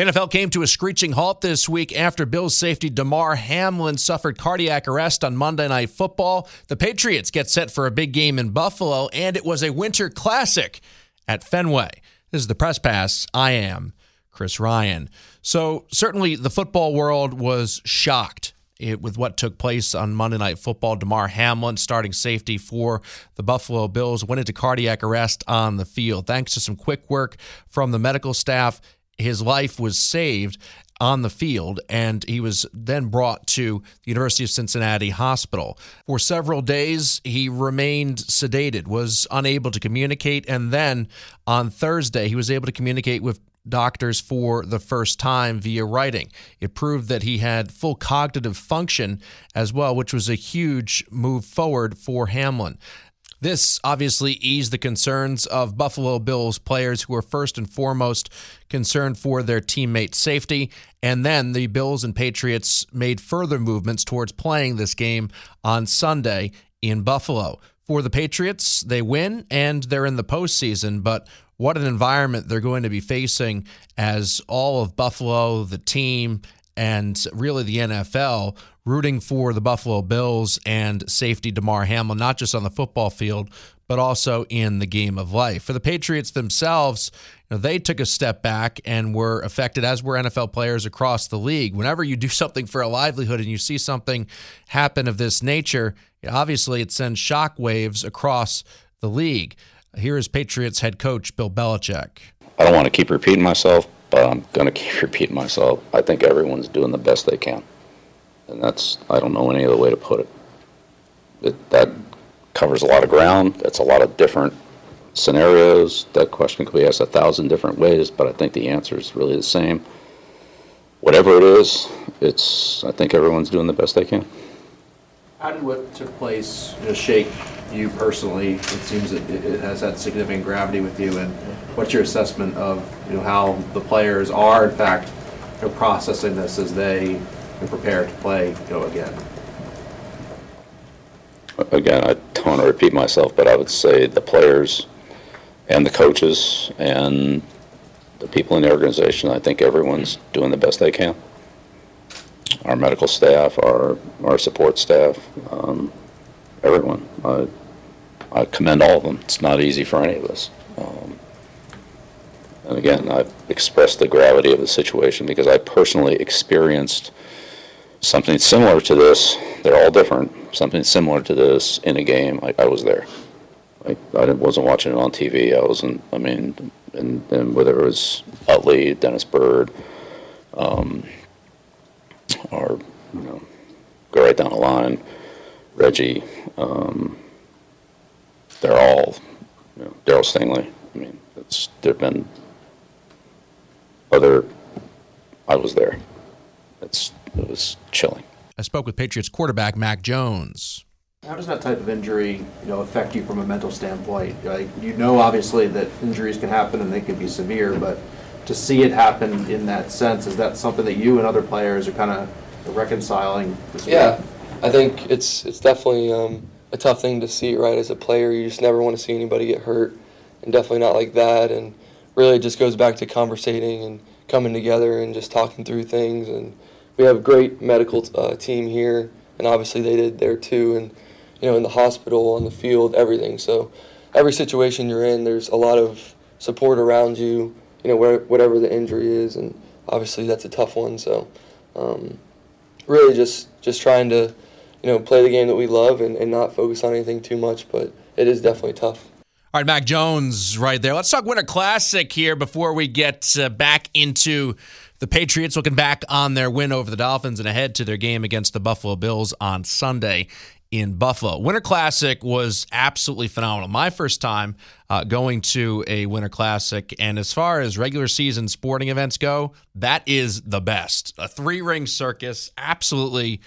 The NFL came to a screeching halt this week after Bills safety Damar Hamlin suffered cardiac arrest on Monday Night Football. The Patriots get set for a big game in Buffalo, and it was a winter classic at Fenway. This is the press pass. I am Chris Ryan. So, certainly the football world was shocked it, with what took place on Monday Night Football. Damar Hamlin, starting safety for the Buffalo Bills, went into cardiac arrest on the field. Thanks to some quick work from the medical staff his life was saved on the field, and he was then brought to the University of Cincinnati Hospital. For several days, he remained sedated, was unable to communicate, and then on Thursday, he was able to communicate with doctors for the first time via writing. It proved that he had full cognitive function as well, which was a huge move forward for Hamlin. This obviously eased the concerns of Buffalo Bills players who were first and foremost concerned for their teammates' safety. And then the Bills and Patriots made further movements towards playing this game on Sunday in Buffalo. For the Patriots, they win and they're in the postseason, but what an environment they're going to be facing as all of Buffalo, the team, and really the NFL rooting for the Buffalo Bills and safety Damar Hamlin, not just on the football field, but also in the game of life. For the Patriots themselves, you know, they took a step back and were affected, as were NFL players across the league. Whenever you do something for a livelihood and you see something happen of this nature, obviously it sends shockwaves across the league. Here is Patriots head coach Bill Belichick. I don't want to keep repeating myself, but I'm going to keep repeating myself. I think everyone's doing the best they can and that's I don't know any other way to put it. it. That covers a lot of ground. That's a lot of different scenarios. That question could be asked a thousand different ways, but I think the answer is really the same. Whatever it is, it's I think everyone's doing the best they can. How did what took place you know, shake you personally? It seems that it has had significant gravity with you, and what's your assessment of you know how the players are in fact you know, processing this as they prepare to play, know, again? Again, I don't want to repeat myself, but I would say the players and the coaches and the people in the organization, I think everyone's doing the best they can. Our medical staff, our, our support staff, um, everyone. I, I commend all of them. It's not easy for any of us. Um, and again, I've expressed the gravity of the situation because I personally experienced something similar to this. They're all different. Something similar to this in a game. I, I was there. I, I wasn't watching it on TV. I wasn't. I mean, and, and whether it was Utley, Dennis Byrd, um, or you know, go right down the line, Reggie. Um, they're all, you know, Darryl Stingley. I mean, it's there've been other. I was there. It's it was chilling. I spoke with Patriots quarterback Mac Jones. How does that type of injury, you know, affect you from a mental standpoint? Like, you know, obviously that injuries can happen and they can be severe, but to see it happen in that sense, is that something that you and other players are kind of reconciling? yeah, week? I think it's it's definitely um, a tough thing to see, right? As a player, you just never want to see anybody get hurt, and definitely not like that. And really, it just goes back to conversating and coming together and just talking through things and we have a great medical uh, team here, and obviously they did there too, and you know in the hospital, on the field, everything. So every situation you're in, there's a lot of support around you. You know where, whatever the injury is, and obviously that's a tough one. So um, really just just trying to you know play the game that we love and, and not focus on anything too much, but it is definitely tough. All right, Mac Jones right there. Let's talk Winter Classic here before we get uh, back into the Patriots looking back on their win over the Dolphins and ahead to their game against the Buffalo Bills on Sunday in Buffalo. Winter Classic was absolutely phenomenal. My first time uh, going to a Winter Classic, and as far as regular season sporting events go, that is the best. A three ring circus, absolutely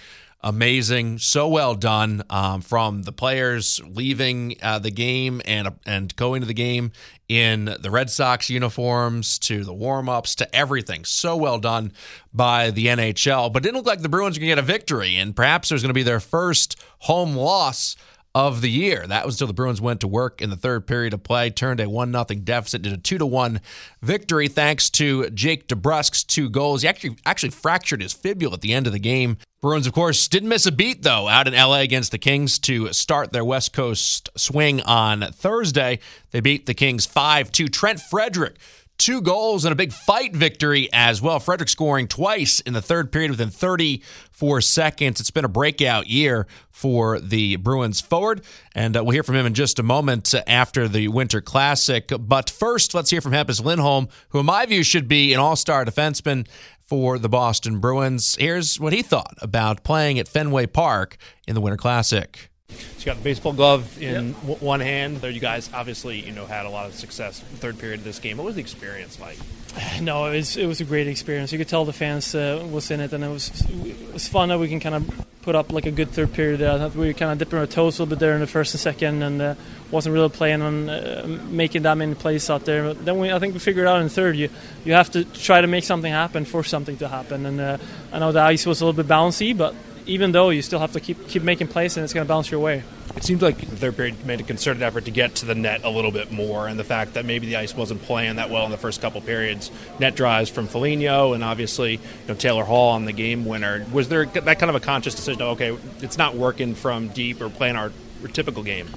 amazing, so well done um, from the players leaving uh, the game and and going to the game in the Red Sox uniforms to the warm ups to everything. So well done by the NHL, but didn't look like the Bruins were going to get a victory, and perhaps it was going to be their first home loss of the year. That was until the Bruins went to work in the third period of play, turned a 1 0 deficit into a 2 1 victory thanks to Jake DeBrusk's two goals. He actually, actually fractured his fibula at the end of the game. Bruins, of course, didn't miss a beat, though, out in LA against the Kings to start their West Coast swing on Thursday. They beat the Kings 5 2. Trent Frederic two goals and a big fight victory as well. Frederic scoring twice in the third period within 34 seconds. It's been a breakout year for the Bruins forward, and uh, we'll hear from him in just a moment after the Winter Classic. But first, let's hear from Hampus Lindholm, who, in my view, should be an all star defenseman for the Boston Bruins. Here's what he thought about playing at Fenway Park in the Winter Classic. So you got the baseball glove in yep. w- one hand. There, you guys obviously you know had a lot of success third period of this game. What was the experience like? No, it was it was a great experience. You could tell the fans uh, was in it, and it was it was fun that we can kind of put up like a good third period. There. we were kind of dipping our toes a little bit there in the first and second, and uh, wasn't really playing on uh, making that many plays out there. But then we, I think we figured out in third, you you have to try to make something happen for something to happen. And uh, I know the ice was a little bit bouncy, but even though you still have to keep keep making plays and it's going to bounce your way. It seems like the third period made a concerted effort to get to the net a little bit more, and the fact that maybe the ice wasn't playing that well in the first couple periods. Net drives from Foligno and obviously you know, Taylor Hall on the game winner. Was there that kind of a conscious decision? Okay, it's not working from deep or playing our, our typical game.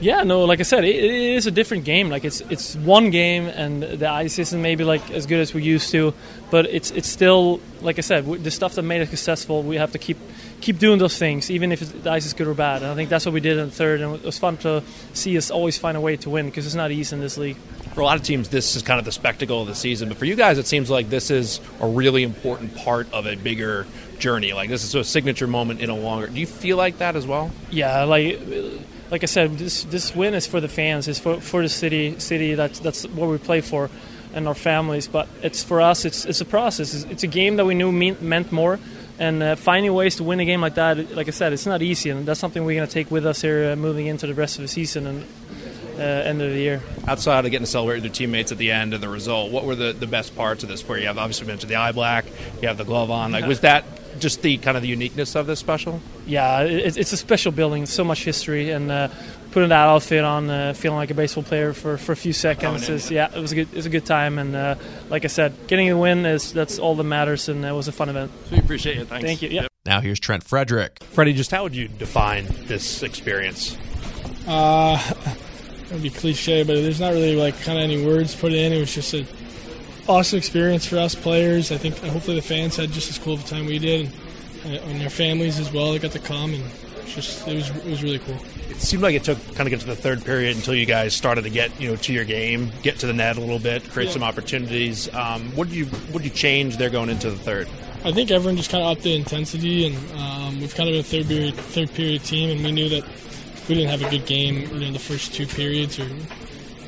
Yeah, no, like I said, it, it is a different game. Like it's it's one game, and the ice isn't maybe like as good as we used to, but it's it's still like I said, the stuff that made us successful. We have to keep keep doing those things, even if the ice is good or bad. And I think that's what we did in the third, and it was fun to see us always find a way to win because it's not easy in this league. For a lot of teams, this is kind of the spectacle of the season, but for you guys, it seems like this is a really important part of a bigger journey. Like this is a signature moment in a longer. Do you feel like that as well? Yeah, like like I said, this this win is for the fans, it's for for the city city. That's that's what we play for, and our families. But it's for us. It's it's a process. It's, it's a game that we knew mean, meant more and uh, finding ways to win a game like that, like I said, it's not easy, and that's something we're going to take with us here uh, moving into the rest of the season and uh, end of the year. Outside of getting to celebrate with your teammates at the end of the result, what were the, the best parts of this for you? I've obviously mentioned the eye black, you have the glove on. Like, was that just the kind of the uniqueness of this special? Yeah, it, it's a special building, so much history, and uh, putting that outfit on, uh, feeling like a baseball player for, for a few seconds is yeah, it was a good it was a good time, and uh, like I said, getting a win is that's all that matters, and it was a fun event. We appreciate it. Thanks. Thank you. Yep. Now here's Trent Frederic. Freddie, just how would you define this experience? Uh, it would be cliche, but there's not really like kind of any words put in. It was just a awesome experience for us players. I think hopefully the fans had just as cool of a time we did, and, and their families as well. They got to come and just it was it was really cool. It seemed like it took kind of get to the third period until you guys started to get you know to your game, get to the net a little bit, create yeah. some opportunities. Um, what did you what did you change there going into the third? I think everyone just kind of upped the intensity, and um, we've kind of been a third period third period team, and we knew that we didn't have a good game you know the first two periods or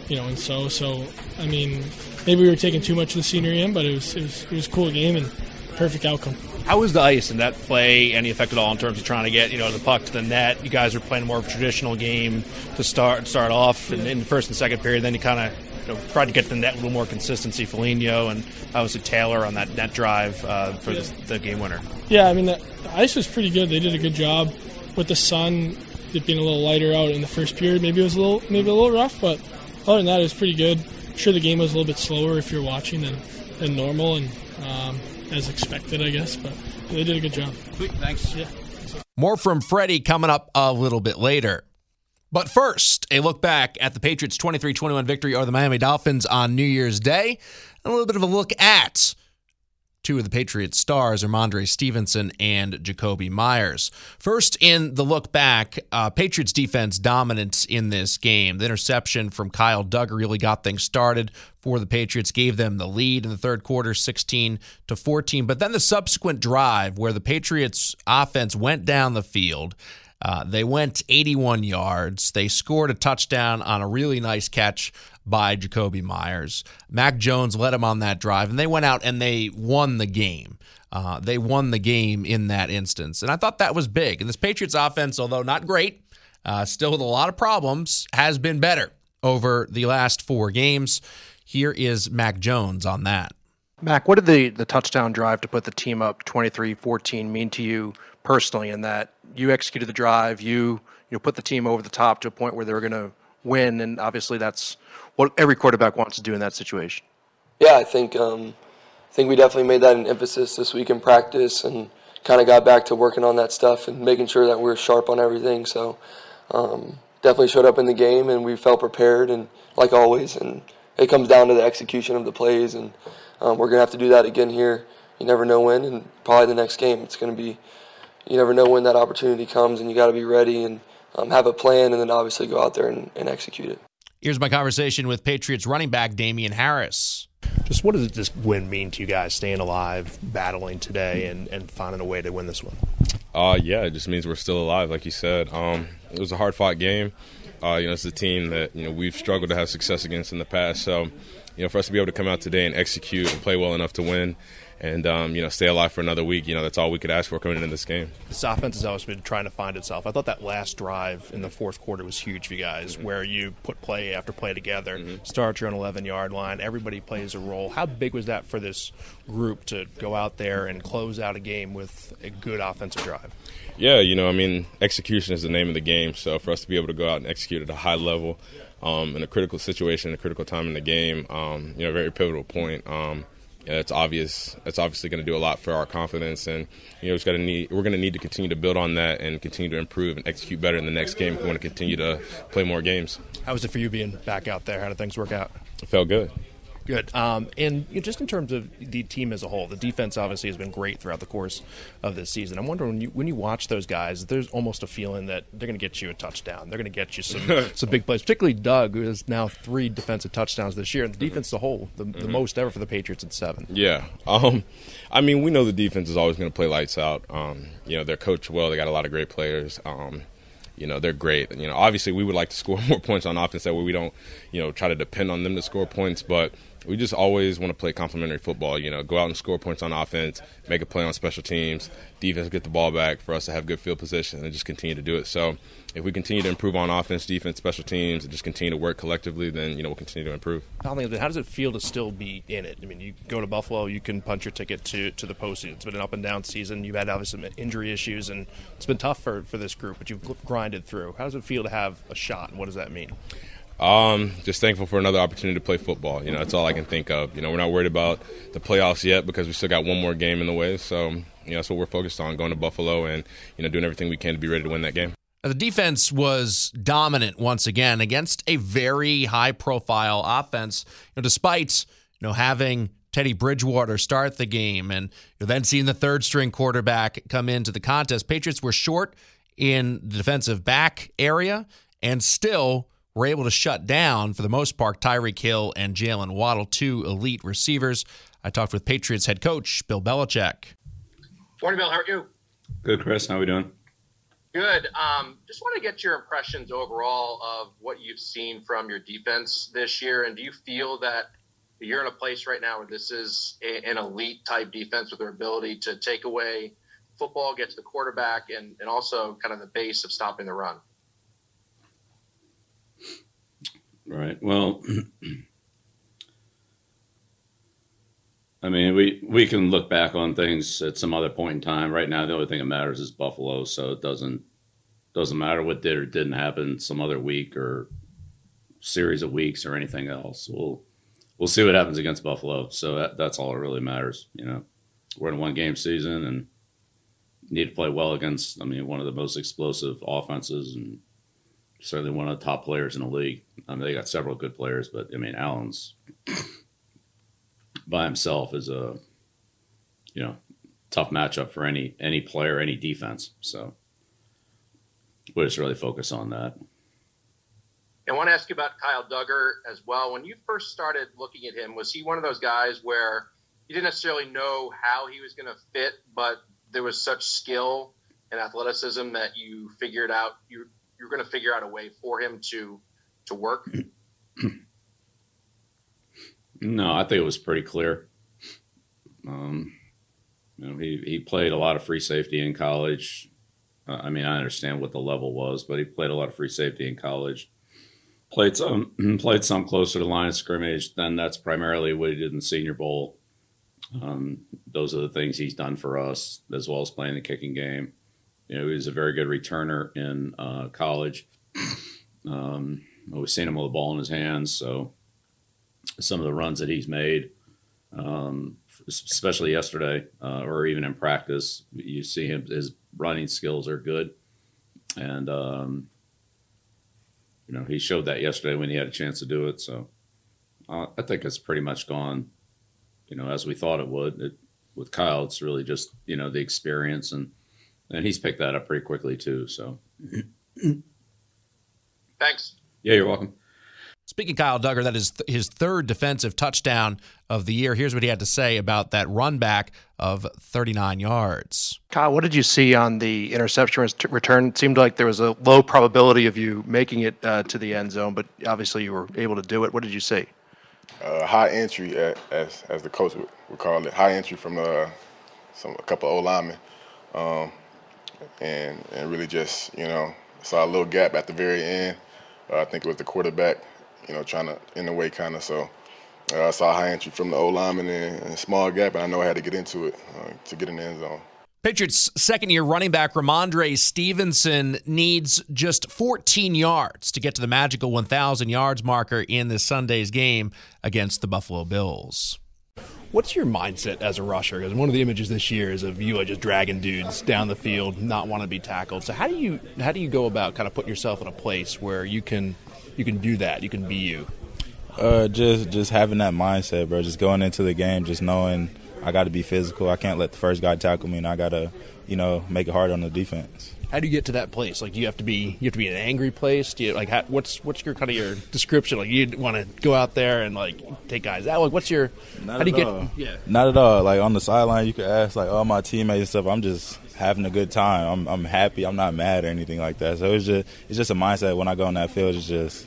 you know and so so I mean maybe we were taking too much of the scenery in, but it was it was it was a cool game and perfect outcome. How was the ice in that play any effect at all in terms of trying to get you know the puck to the net? You guys were playing more of a traditional game to start start off in, in the first and second period. Then you kind of you know, tried to get the net a little more consistency. Foligno and obviously Taylor on that net drive uh, for yeah. the, the, game winner. Yeah, I mean the ice was pretty good. They did a good job with the sun. It being a little lighter out in the first period, maybe it was a little maybe a little rough, but other than that, it was pretty good. I'm sure the game was a little bit slower if you're watching than, than normal, and um, as expected, I guess. But they did a good job. Sweet, thanks. Yeah. More from Freddie coming up a little bit later. But first, a look back at the Patriots' 23 21 victory over the Miami Dolphins on New Year's Day, and a little bit of a look at two of the Patriots stars, Rhamondre Stevenson and Jakobi Meyers. First, in the look back, uh, Patriots defense dominance in this game. The interception from Kyle Dugger really got things started for the Patriots, gave them the lead in the third quarter, 16 to 14. But then the subsequent drive where the Patriots offense went down the field uh, they went 81 yards. They scored a touchdown on a really nice catch by Jakobi Meyers. Mac Jones led them on that drive, and they went out and they won the game. Uh, they won the game in that instance. And I thought that was big. And this Patriots offense, although not great, uh, still with a lot of problems, has been better over the last four games. Here is Mac Jones on that. Mac, what did the, the touchdown drive to put the team up 23 14 mean to you personally in that you executed the drive, you you know put the team over the top to a point where they were going to win, and obviously that's what every quarterback wants to do in that situation. Yeah, I think um, I think we definitely made that an emphasis this week in practice, and kind of got back to working on that stuff and making sure that we are sharp on everything. So um, definitely showed up in the game, and we felt prepared, and like always, and it comes down to the execution of the plays, and um, we're gonna have to do that again here. You never know when, and probably the next game. It's gonna be. You never know when that opportunity comes, and you got to be ready and um, have a plan, and then obviously go out there and, and execute it. Here's my conversation with Patriots running back Damien Harris. Just what does this win mean to you guys, staying alive, battling today, and, and finding a way to win this one? Uh, yeah, it just means we're still alive, like you said. Um, it was a hard fought game. Uh, you know, it's a team that you know we've struggled to have success against in the past. So, you know, for us to be able to come out today and execute and play well enough to win, and um, you know stay alive for another week. You know that's all we could ask for coming into this game. This offense has always been trying to find itself. I thought that last drive in the fourth quarter was huge for you guys, mm-hmm. where you put play after play together, mm-hmm. start your own 11 yard line. Everybody plays a role. How big was that for this group to go out there and close out a game with a good offensive drive? Yeah, you know, I mean, execution is the name of the game. So for us to be able to go out and execute at a high level um, in a critical situation, a critical time in the game, um, you know, a very pivotal point. Um, Uh, it's obvious. It's obviously going to do a lot for our confidence, and you know, it's to need. We're going to need to continue to build on that and continue to improve and execute better in the next game if we want to continue to play more games. How was it for you being back out there? How did things work out? It felt good. Good. Um, and you know, just in terms of the team as a whole, the defense obviously has been great throughout the course of this season. I'm wondering when you when you watch those guys, there's almost a feeling that they're going to get you a touchdown. They're going to get you some some big plays, particularly Doug, who has now three defensive touchdowns this year, and the defense as a whole, the, mm-hmm. the most ever for the Patriots at seven. Yeah. Um, I mean, we know the defense is always going to play lights out. Um, you know, they're coached well. They got a lot of great players. Um, you know they're great. You know, obviously we would like to score more points on offense that way we don't, you know, try to depend on them to score points. But we just always want to play complementary football. You know, go out and score points on offense, make a play on special teams, defense get the ball back for us to have good field position and just continue to do it. So if we continue to improve on offense, defense, special teams, and just continue to work collectively, then you know we'll continue to improve. How does it feel to still be in it? I mean, you go to Buffalo, you can punch your ticket to to the postseason. It's been an up and down season. You've had obviously some injury issues, and it's been tough for for this group, but you've grinded through. How does it feel to have a shot, and what does that mean? Um, just thankful for another opportunity to play football. You know, that's all I can think of. You know, we're not worried about the playoffs yet because we still got one more game in the way. So, you know, that's what we're focused on, going to Buffalo and, you know, doing everything we can to be ready to win that game. Now, The defense was dominant once again against a very high profile offense, you know, despite, you know, having Teddy Bridgewater start the game and then seeing the third string quarterback come into the contest. Patriots were short in the defensive back area and still were able to shut down, for the most part, Tyreek Hill and Jaylen Waddle, two elite receivers. I talked with Patriots head coach Bill Belichick. Morning, Bill. How are you? Good, Chris. How are we doing? Good. Um, just want to get your impressions overall of what you've seen from your defense this year, and do you feel that you're in a place right now where this is a, an elite type defense with their ability to take away football, get to the quarterback, and, and also kind of the base of stopping the run? Right. Well, I mean, we we can look back on things at some other point in time. Right now, the only thing that matters is Buffalo, so it doesn't doesn't matter what did or didn't happen some other week or series of weeks or anything else. We'll we'll see what happens against Buffalo. So that, that's all that really matters. You know, we're in a one game season and need to play well against. I mean, one of the most explosive offenses and certainly one of the top players in the league. I mean, they got several good players, but I mean, Allen's by himself is a you know tough matchup for any any player, any defense. So we just really focus on that. I want to ask you about Kyle Dugger as well. When you first started looking at him, was he one of those guys where you didn't necessarily know how he was going to fit, but there was such skill and athleticism that you figured out you you're going to figure out a way for him to to work? no, I think it was pretty clear. Um, you know, he he played a lot of free safety in college. Uh, I mean, I understand what the level was, but he played a lot of free safety in college. Played some played some closer to line of scrimmage. Then that's primarily what he did in the Senior Bowl. Um, those are the things he's done for us, as well as playing the kicking game. You know, he was a very good returner in uh, college. Um, we've seen him with the ball in his hands, so some of the runs that he's made, um, especially yesterday uh, or even in practice, you see him his running skills are good, and um, you know he showed that yesterday when he had a chance to do it. So uh, I think it's pretty much gone, you know, as we thought it would. It, with Kyle, it's really just you know the experience and and he's picked that up pretty quickly too. So Thanks. yeah, you're welcome. Speaking of Kyle Dugger, that is th- his third defensive touchdown of the year. Here's what he had to say about that run back of 39 yards. Kyle, what did you see on the interception return? It seemed like there was a low probability of you making it uh, to the end zone, but obviously you were able to do it. What did you see? uh, high entry, a- as as the coach would, would call it, high entry from uh, some a couple of old linemen, um, and and really just you know saw a little gap at the very end. Uh, I think it was the quarterback, you know, trying to in the way kind of so. Uh, I saw a high entry from the old lineman and, and a small gap, and I know I had to get into it uh, to get in the end zone. Patriots second year running back Rhamondre Stevenson needs just 14 yards to get to the magical 1,000 yards marker in this Sunday's game against the Buffalo Bills. What's your mindset as a rusher? Because one of the images this year is of you like just dragging dudes down the field, not want to be tackled. So how do you how do you go about kind of putting yourself in a place where you can you can do that, you can be you? Uh, just just having that mindset, bro. Just going into the game, just knowing I got to be physical. I can't let the first guy tackle me, and I got to, you know, make it hard on the defense. How do you get to that place? Like, do you have to be you have to be in an angry place? Do you like how, what's what's your kind of your description? Like, you want to go out there and like take guys out? Like, what's your Not how do you at get? Yeah, Not at all. Like on the sideline, you could ask like all my teammates and stuff. I'm just having a good time. I'm I'm happy. I'm not mad or anything like that. So it's just it's just a mindset when I go on that field. It's just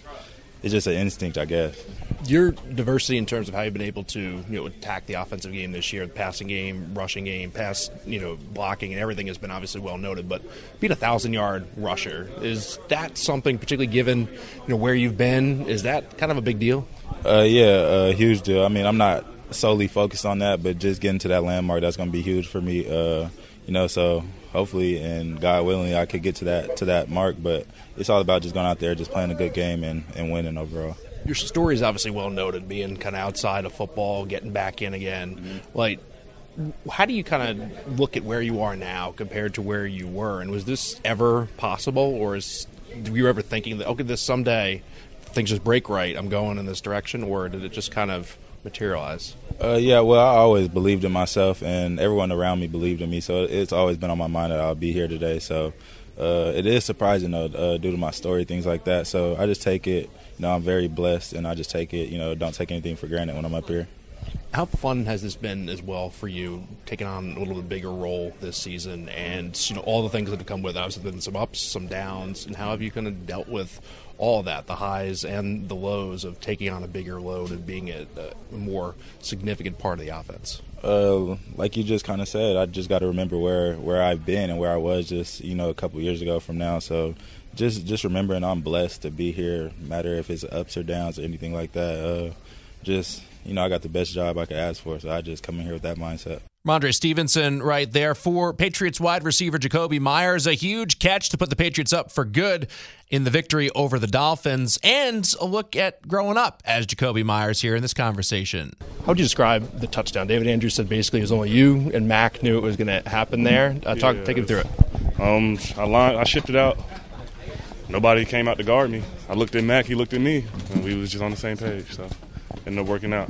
it's just an instinct, I guess. your diversity in terms of how you've been able to you know attack the offensive game this year, the passing game, rushing game, pass you know blocking, and everything has been obviously well noted. But being a thousand yard rusher is that something particularly given you know where you've been? Is that kind of a big deal? Uh, yeah, a huge deal. I mean, I'm not solely focused on that, but just getting to that landmark, that's going to be huge for me. Uh, you know, so hopefully and God willing, I could get to that to that mark. But it's all about just going out there, just playing a good game and, and winning overall. Your story is obviously well noted, being kind of outside of football, getting back in again. Mm-hmm. Like, how do you kind of look at where you are now compared to where you were? And was this ever possible, or is were you ever thinking that okay, this someday things just break right, I'm going in this direction, or did it just kind of materialize? Uh, yeah, well, I always believed in myself, and everyone around me believed in me. So it's always been on my mind that I'll be here today. So uh, it is surprising, though, uh, due to my story, things like that. So I just take it. You know, I'm very blessed, and I just take it. You know, don't take anything for granted when I'm up here. How fun has this been as well for you, taking on a little bit bigger role this season, and you know all the things that have come with it? Obviously, been some ups, some downs, and how have you kind of dealt with all that, the highs and the lows of taking on a bigger load and being a, a more significant part of the offense? Uh, like you just kind of said, I just got to remember where where I've been and where I was just you know a couple years ago from now. So just just remembering I'm blessed to be here, matter if it's ups or downs or anything like that. Uh, just you know, I got the best job I could ask for, so I just come in here with that mindset. Mondre Stevenson right there for Patriots wide receiver Jakobi Meyers. A huge catch to put the Patriots up for good in the victory over the Dolphins. And a look at growing up as Jakobi Meyers here in this conversation. How would you describe the touchdown? David Andrews said basically it was only you and Mac knew it was going to happen there. Uh, talk, Yeah, take him through it. Um, I line, I shipped it out. Nobody came out to guard me. I looked at Mac, he looked at me, and we was just on the same page. So, ended up working out.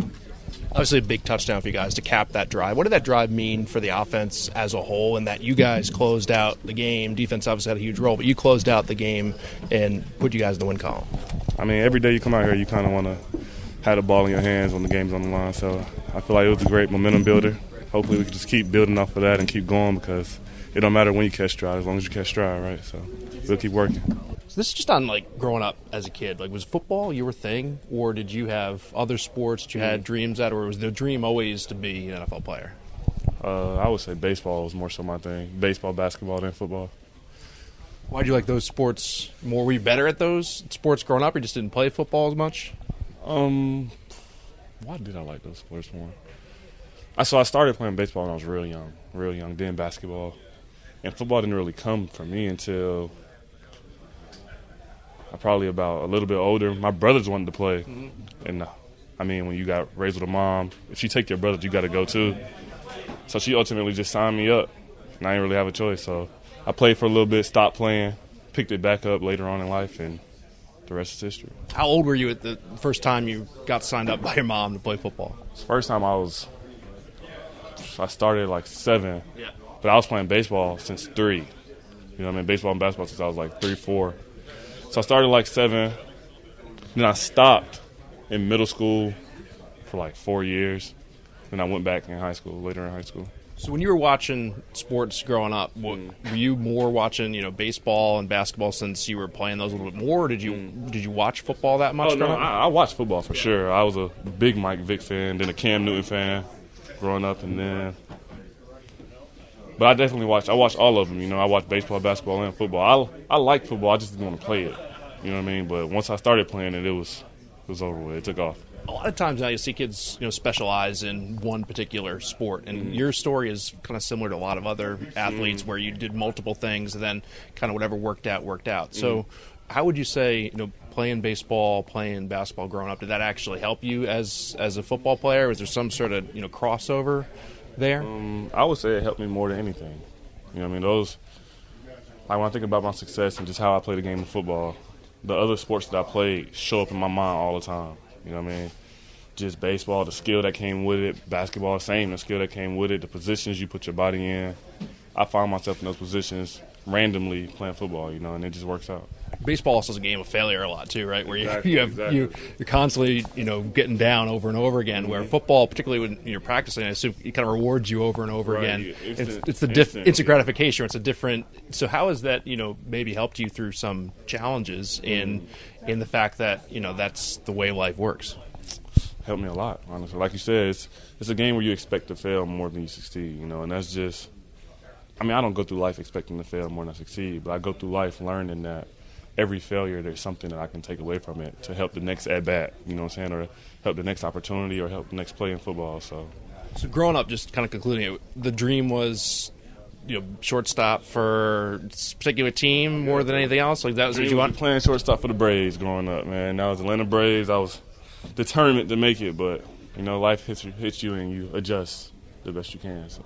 Obviously, a big touchdown for you guys to cap that drive. What did that drive mean for the offense as a whole, and that you guys closed out the game? Defense obviously had a huge role, but you closed out the game and put you guys in the win column. I mean, every day you come out here, you kind of want to have the ball in your hands when the game's on the line. So, I feel like it was a great momentum builder. Hopefully, we can just keep building off of that and keep going because it don't matter when you catch stride as long as you catch stride, right? So, we'll keep working. This is just on like growing up as a kid. Like, was football your thing, or did you have other sports that you had dreams at, or was the dream always to be an NFL player? Uh, I would say baseball was more so my thing. Baseball, basketball, than football. Why would you like those sports more? Were you better at those sports growing up, or you just didn't play football as much? Um, why did I like those sports more? I so I started playing baseball when I was real young, real young. Then basketball, and football didn't really come for me until I probably about a little bit older. My brothers wanted to play, mm-hmm. and uh, I mean, when you got raised with a mom, if you take your brothers, you got to go too. So she ultimately just signed me up, and I didn't really have a choice. So I played for a little bit, stopped playing, picked it back up later on in life, and the rest is history. How old were you at the first time you got signed up by your mom to play football? First time I was, I started like seven, yeah. but I was playing baseball since three. You know, I mean, baseball and basketball since I was like three, four. So I started like seven. Then I stopped in middle school for like four years. Then I went back in high school, later in high school. So when you were watching sports growing up, what, were you more watching, you know, baseball and basketball since you were playing those a little bit more? Or did you mm. did you watch football that much? Oh no, I, I, watched football for sure. I was a big Mike Vick fan, then a Cam Newton fan, growing up, and then. But I definitely watched. I watched all of them. You know, I watched baseball, basketball, and football. I I like football. I just didn't want to play it. You know what I mean? But once I started playing it, it was it was over with. It took off a lot of times now you see kids you know specialize in one particular sport and mm-hmm. your story is kind of similar to a lot of other athletes mm-hmm. where you did multiple things and then kind of whatever worked out worked out so mm-hmm. how would you say you know playing baseball playing basketball growing up did that actually help you as as a football player was there some sort of you know crossover there um, i would say it helped me more than anything you know i mean those like when i think about my success and just how i play the game of football the other sports that i played show up in my mind all the time you know what I mean? Just baseball, the skill that came with it. Basketball, same, the skill that came with it. The positions you put your body in. I find myself in those positions randomly playing football, you know, and it just works out. Baseball also is a game of failure a lot too, right? Where exactly, you, you have exactly. you you're constantly you know getting down over and over again. Mm-hmm. Where football, particularly when you're practicing, I assume it kind of rewards you over and over right. again. Instant, it's, it's the diff, instant, gratification. It's a different. So how has that you know maybe helped you through some challenges in mm. in the fact that you know that's the way life works? helped me a lot, honestly. Like you said, it's it's a game where you expect to fail more than you succeed, you know, and that's just. I mean, I don't go through life expecting to fail more than I succeed, but I go through life learning that every failure there's something that I can take away from it to help the next at bat, you know what I'm saying, or help the next opportunity or help the next play in football. So, so growing up, just kind of concluding it, the dream was you know shortstop for particular team more than anything else. Like that was what you want. Playing shortstop for the Braves growing up, man. That was Atlanta Braves. I was determined to make it, but you know, life hits you, hits you and you adjust the best you can. So.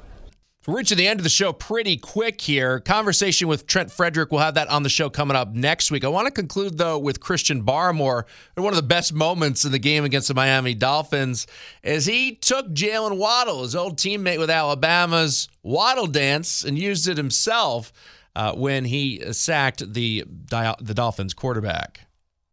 We're reaching the end of the show pretty quick here. Conversation with Trent Frederic. We'll have that on the show coming up next week. I want to conclude, though, with Christian Barmore. One of the best moments in the game against the Miami Dolphins is he took Jaylen Waddle, his old teammate with Alabama's Waddle dance, and used it himself uh, when he sacked the, the Dolphins quarterback.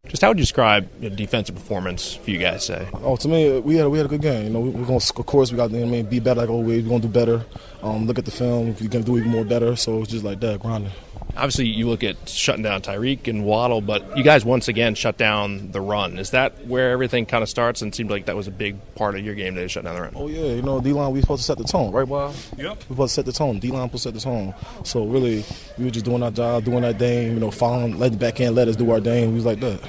Just how would you describe defensive performance for you guys? Say. Oh, to me, we had a, we had a good game. You know, we, are going to of course we got I mean be better like always. We're going to do better. Um, look at the film. Going to do even more better. So it's just like that grinding obviously you look at shutting down Tyreek and Waddle, but you guys once again shut down the run. Is that where everything kind of starts? And it seemed like that was a big part of your game today, shut down the run. Oh yeah, you know D line we supposed to set the tone, right, Bob? Yep. We supposed to set the tone. D line supposed to set the tone. So really, we were just doing our job, doing our thing. You know, following, let the back end let us do our thing. We was like that.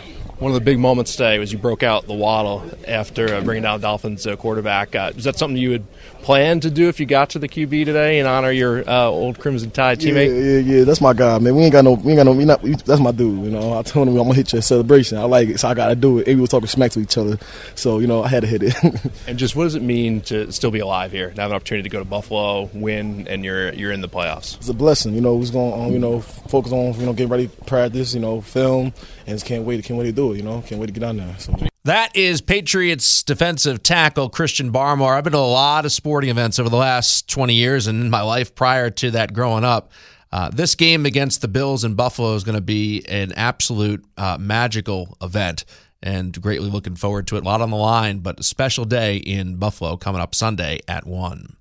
One of the big moments today was you broke out the Waddle after uh, bringing down Dolphins uh, quarterback. Uh, was that something you would plan to do if you got to the QB today and honor your uh, old Crimson Tide teammate? Yeah, yeah, yeah. That's my guy, man. We ain't got no, we ain't got no. We not. We, that's my dude. You know, I told him I'm gonna hit you your celebration. I like it, so I gotta do it. And we were talking smack to each other, so you know I had to hit it. and just what does it mean to still be alive here, to have an opportunity to go to Buffalo, win, and you're you're in the playoffs? It's a blessing. You know, we're going, um, you know, focus on, you know, getting ready, practice, you know, film, and just can't wait, can't wait to do it. You know, can't wait to get on there. So. That is Patriots defensive tackle Christian Barmore. I've been to a lot of sporting events over the last 20 years and in my life prior to that growing up. Uh, this game against the Bills in Buffalo is going to be an absolute uh, magical event and greatly looking forward to it. A lot on the line, but a special day in Buffalo coming up Sunday at 1.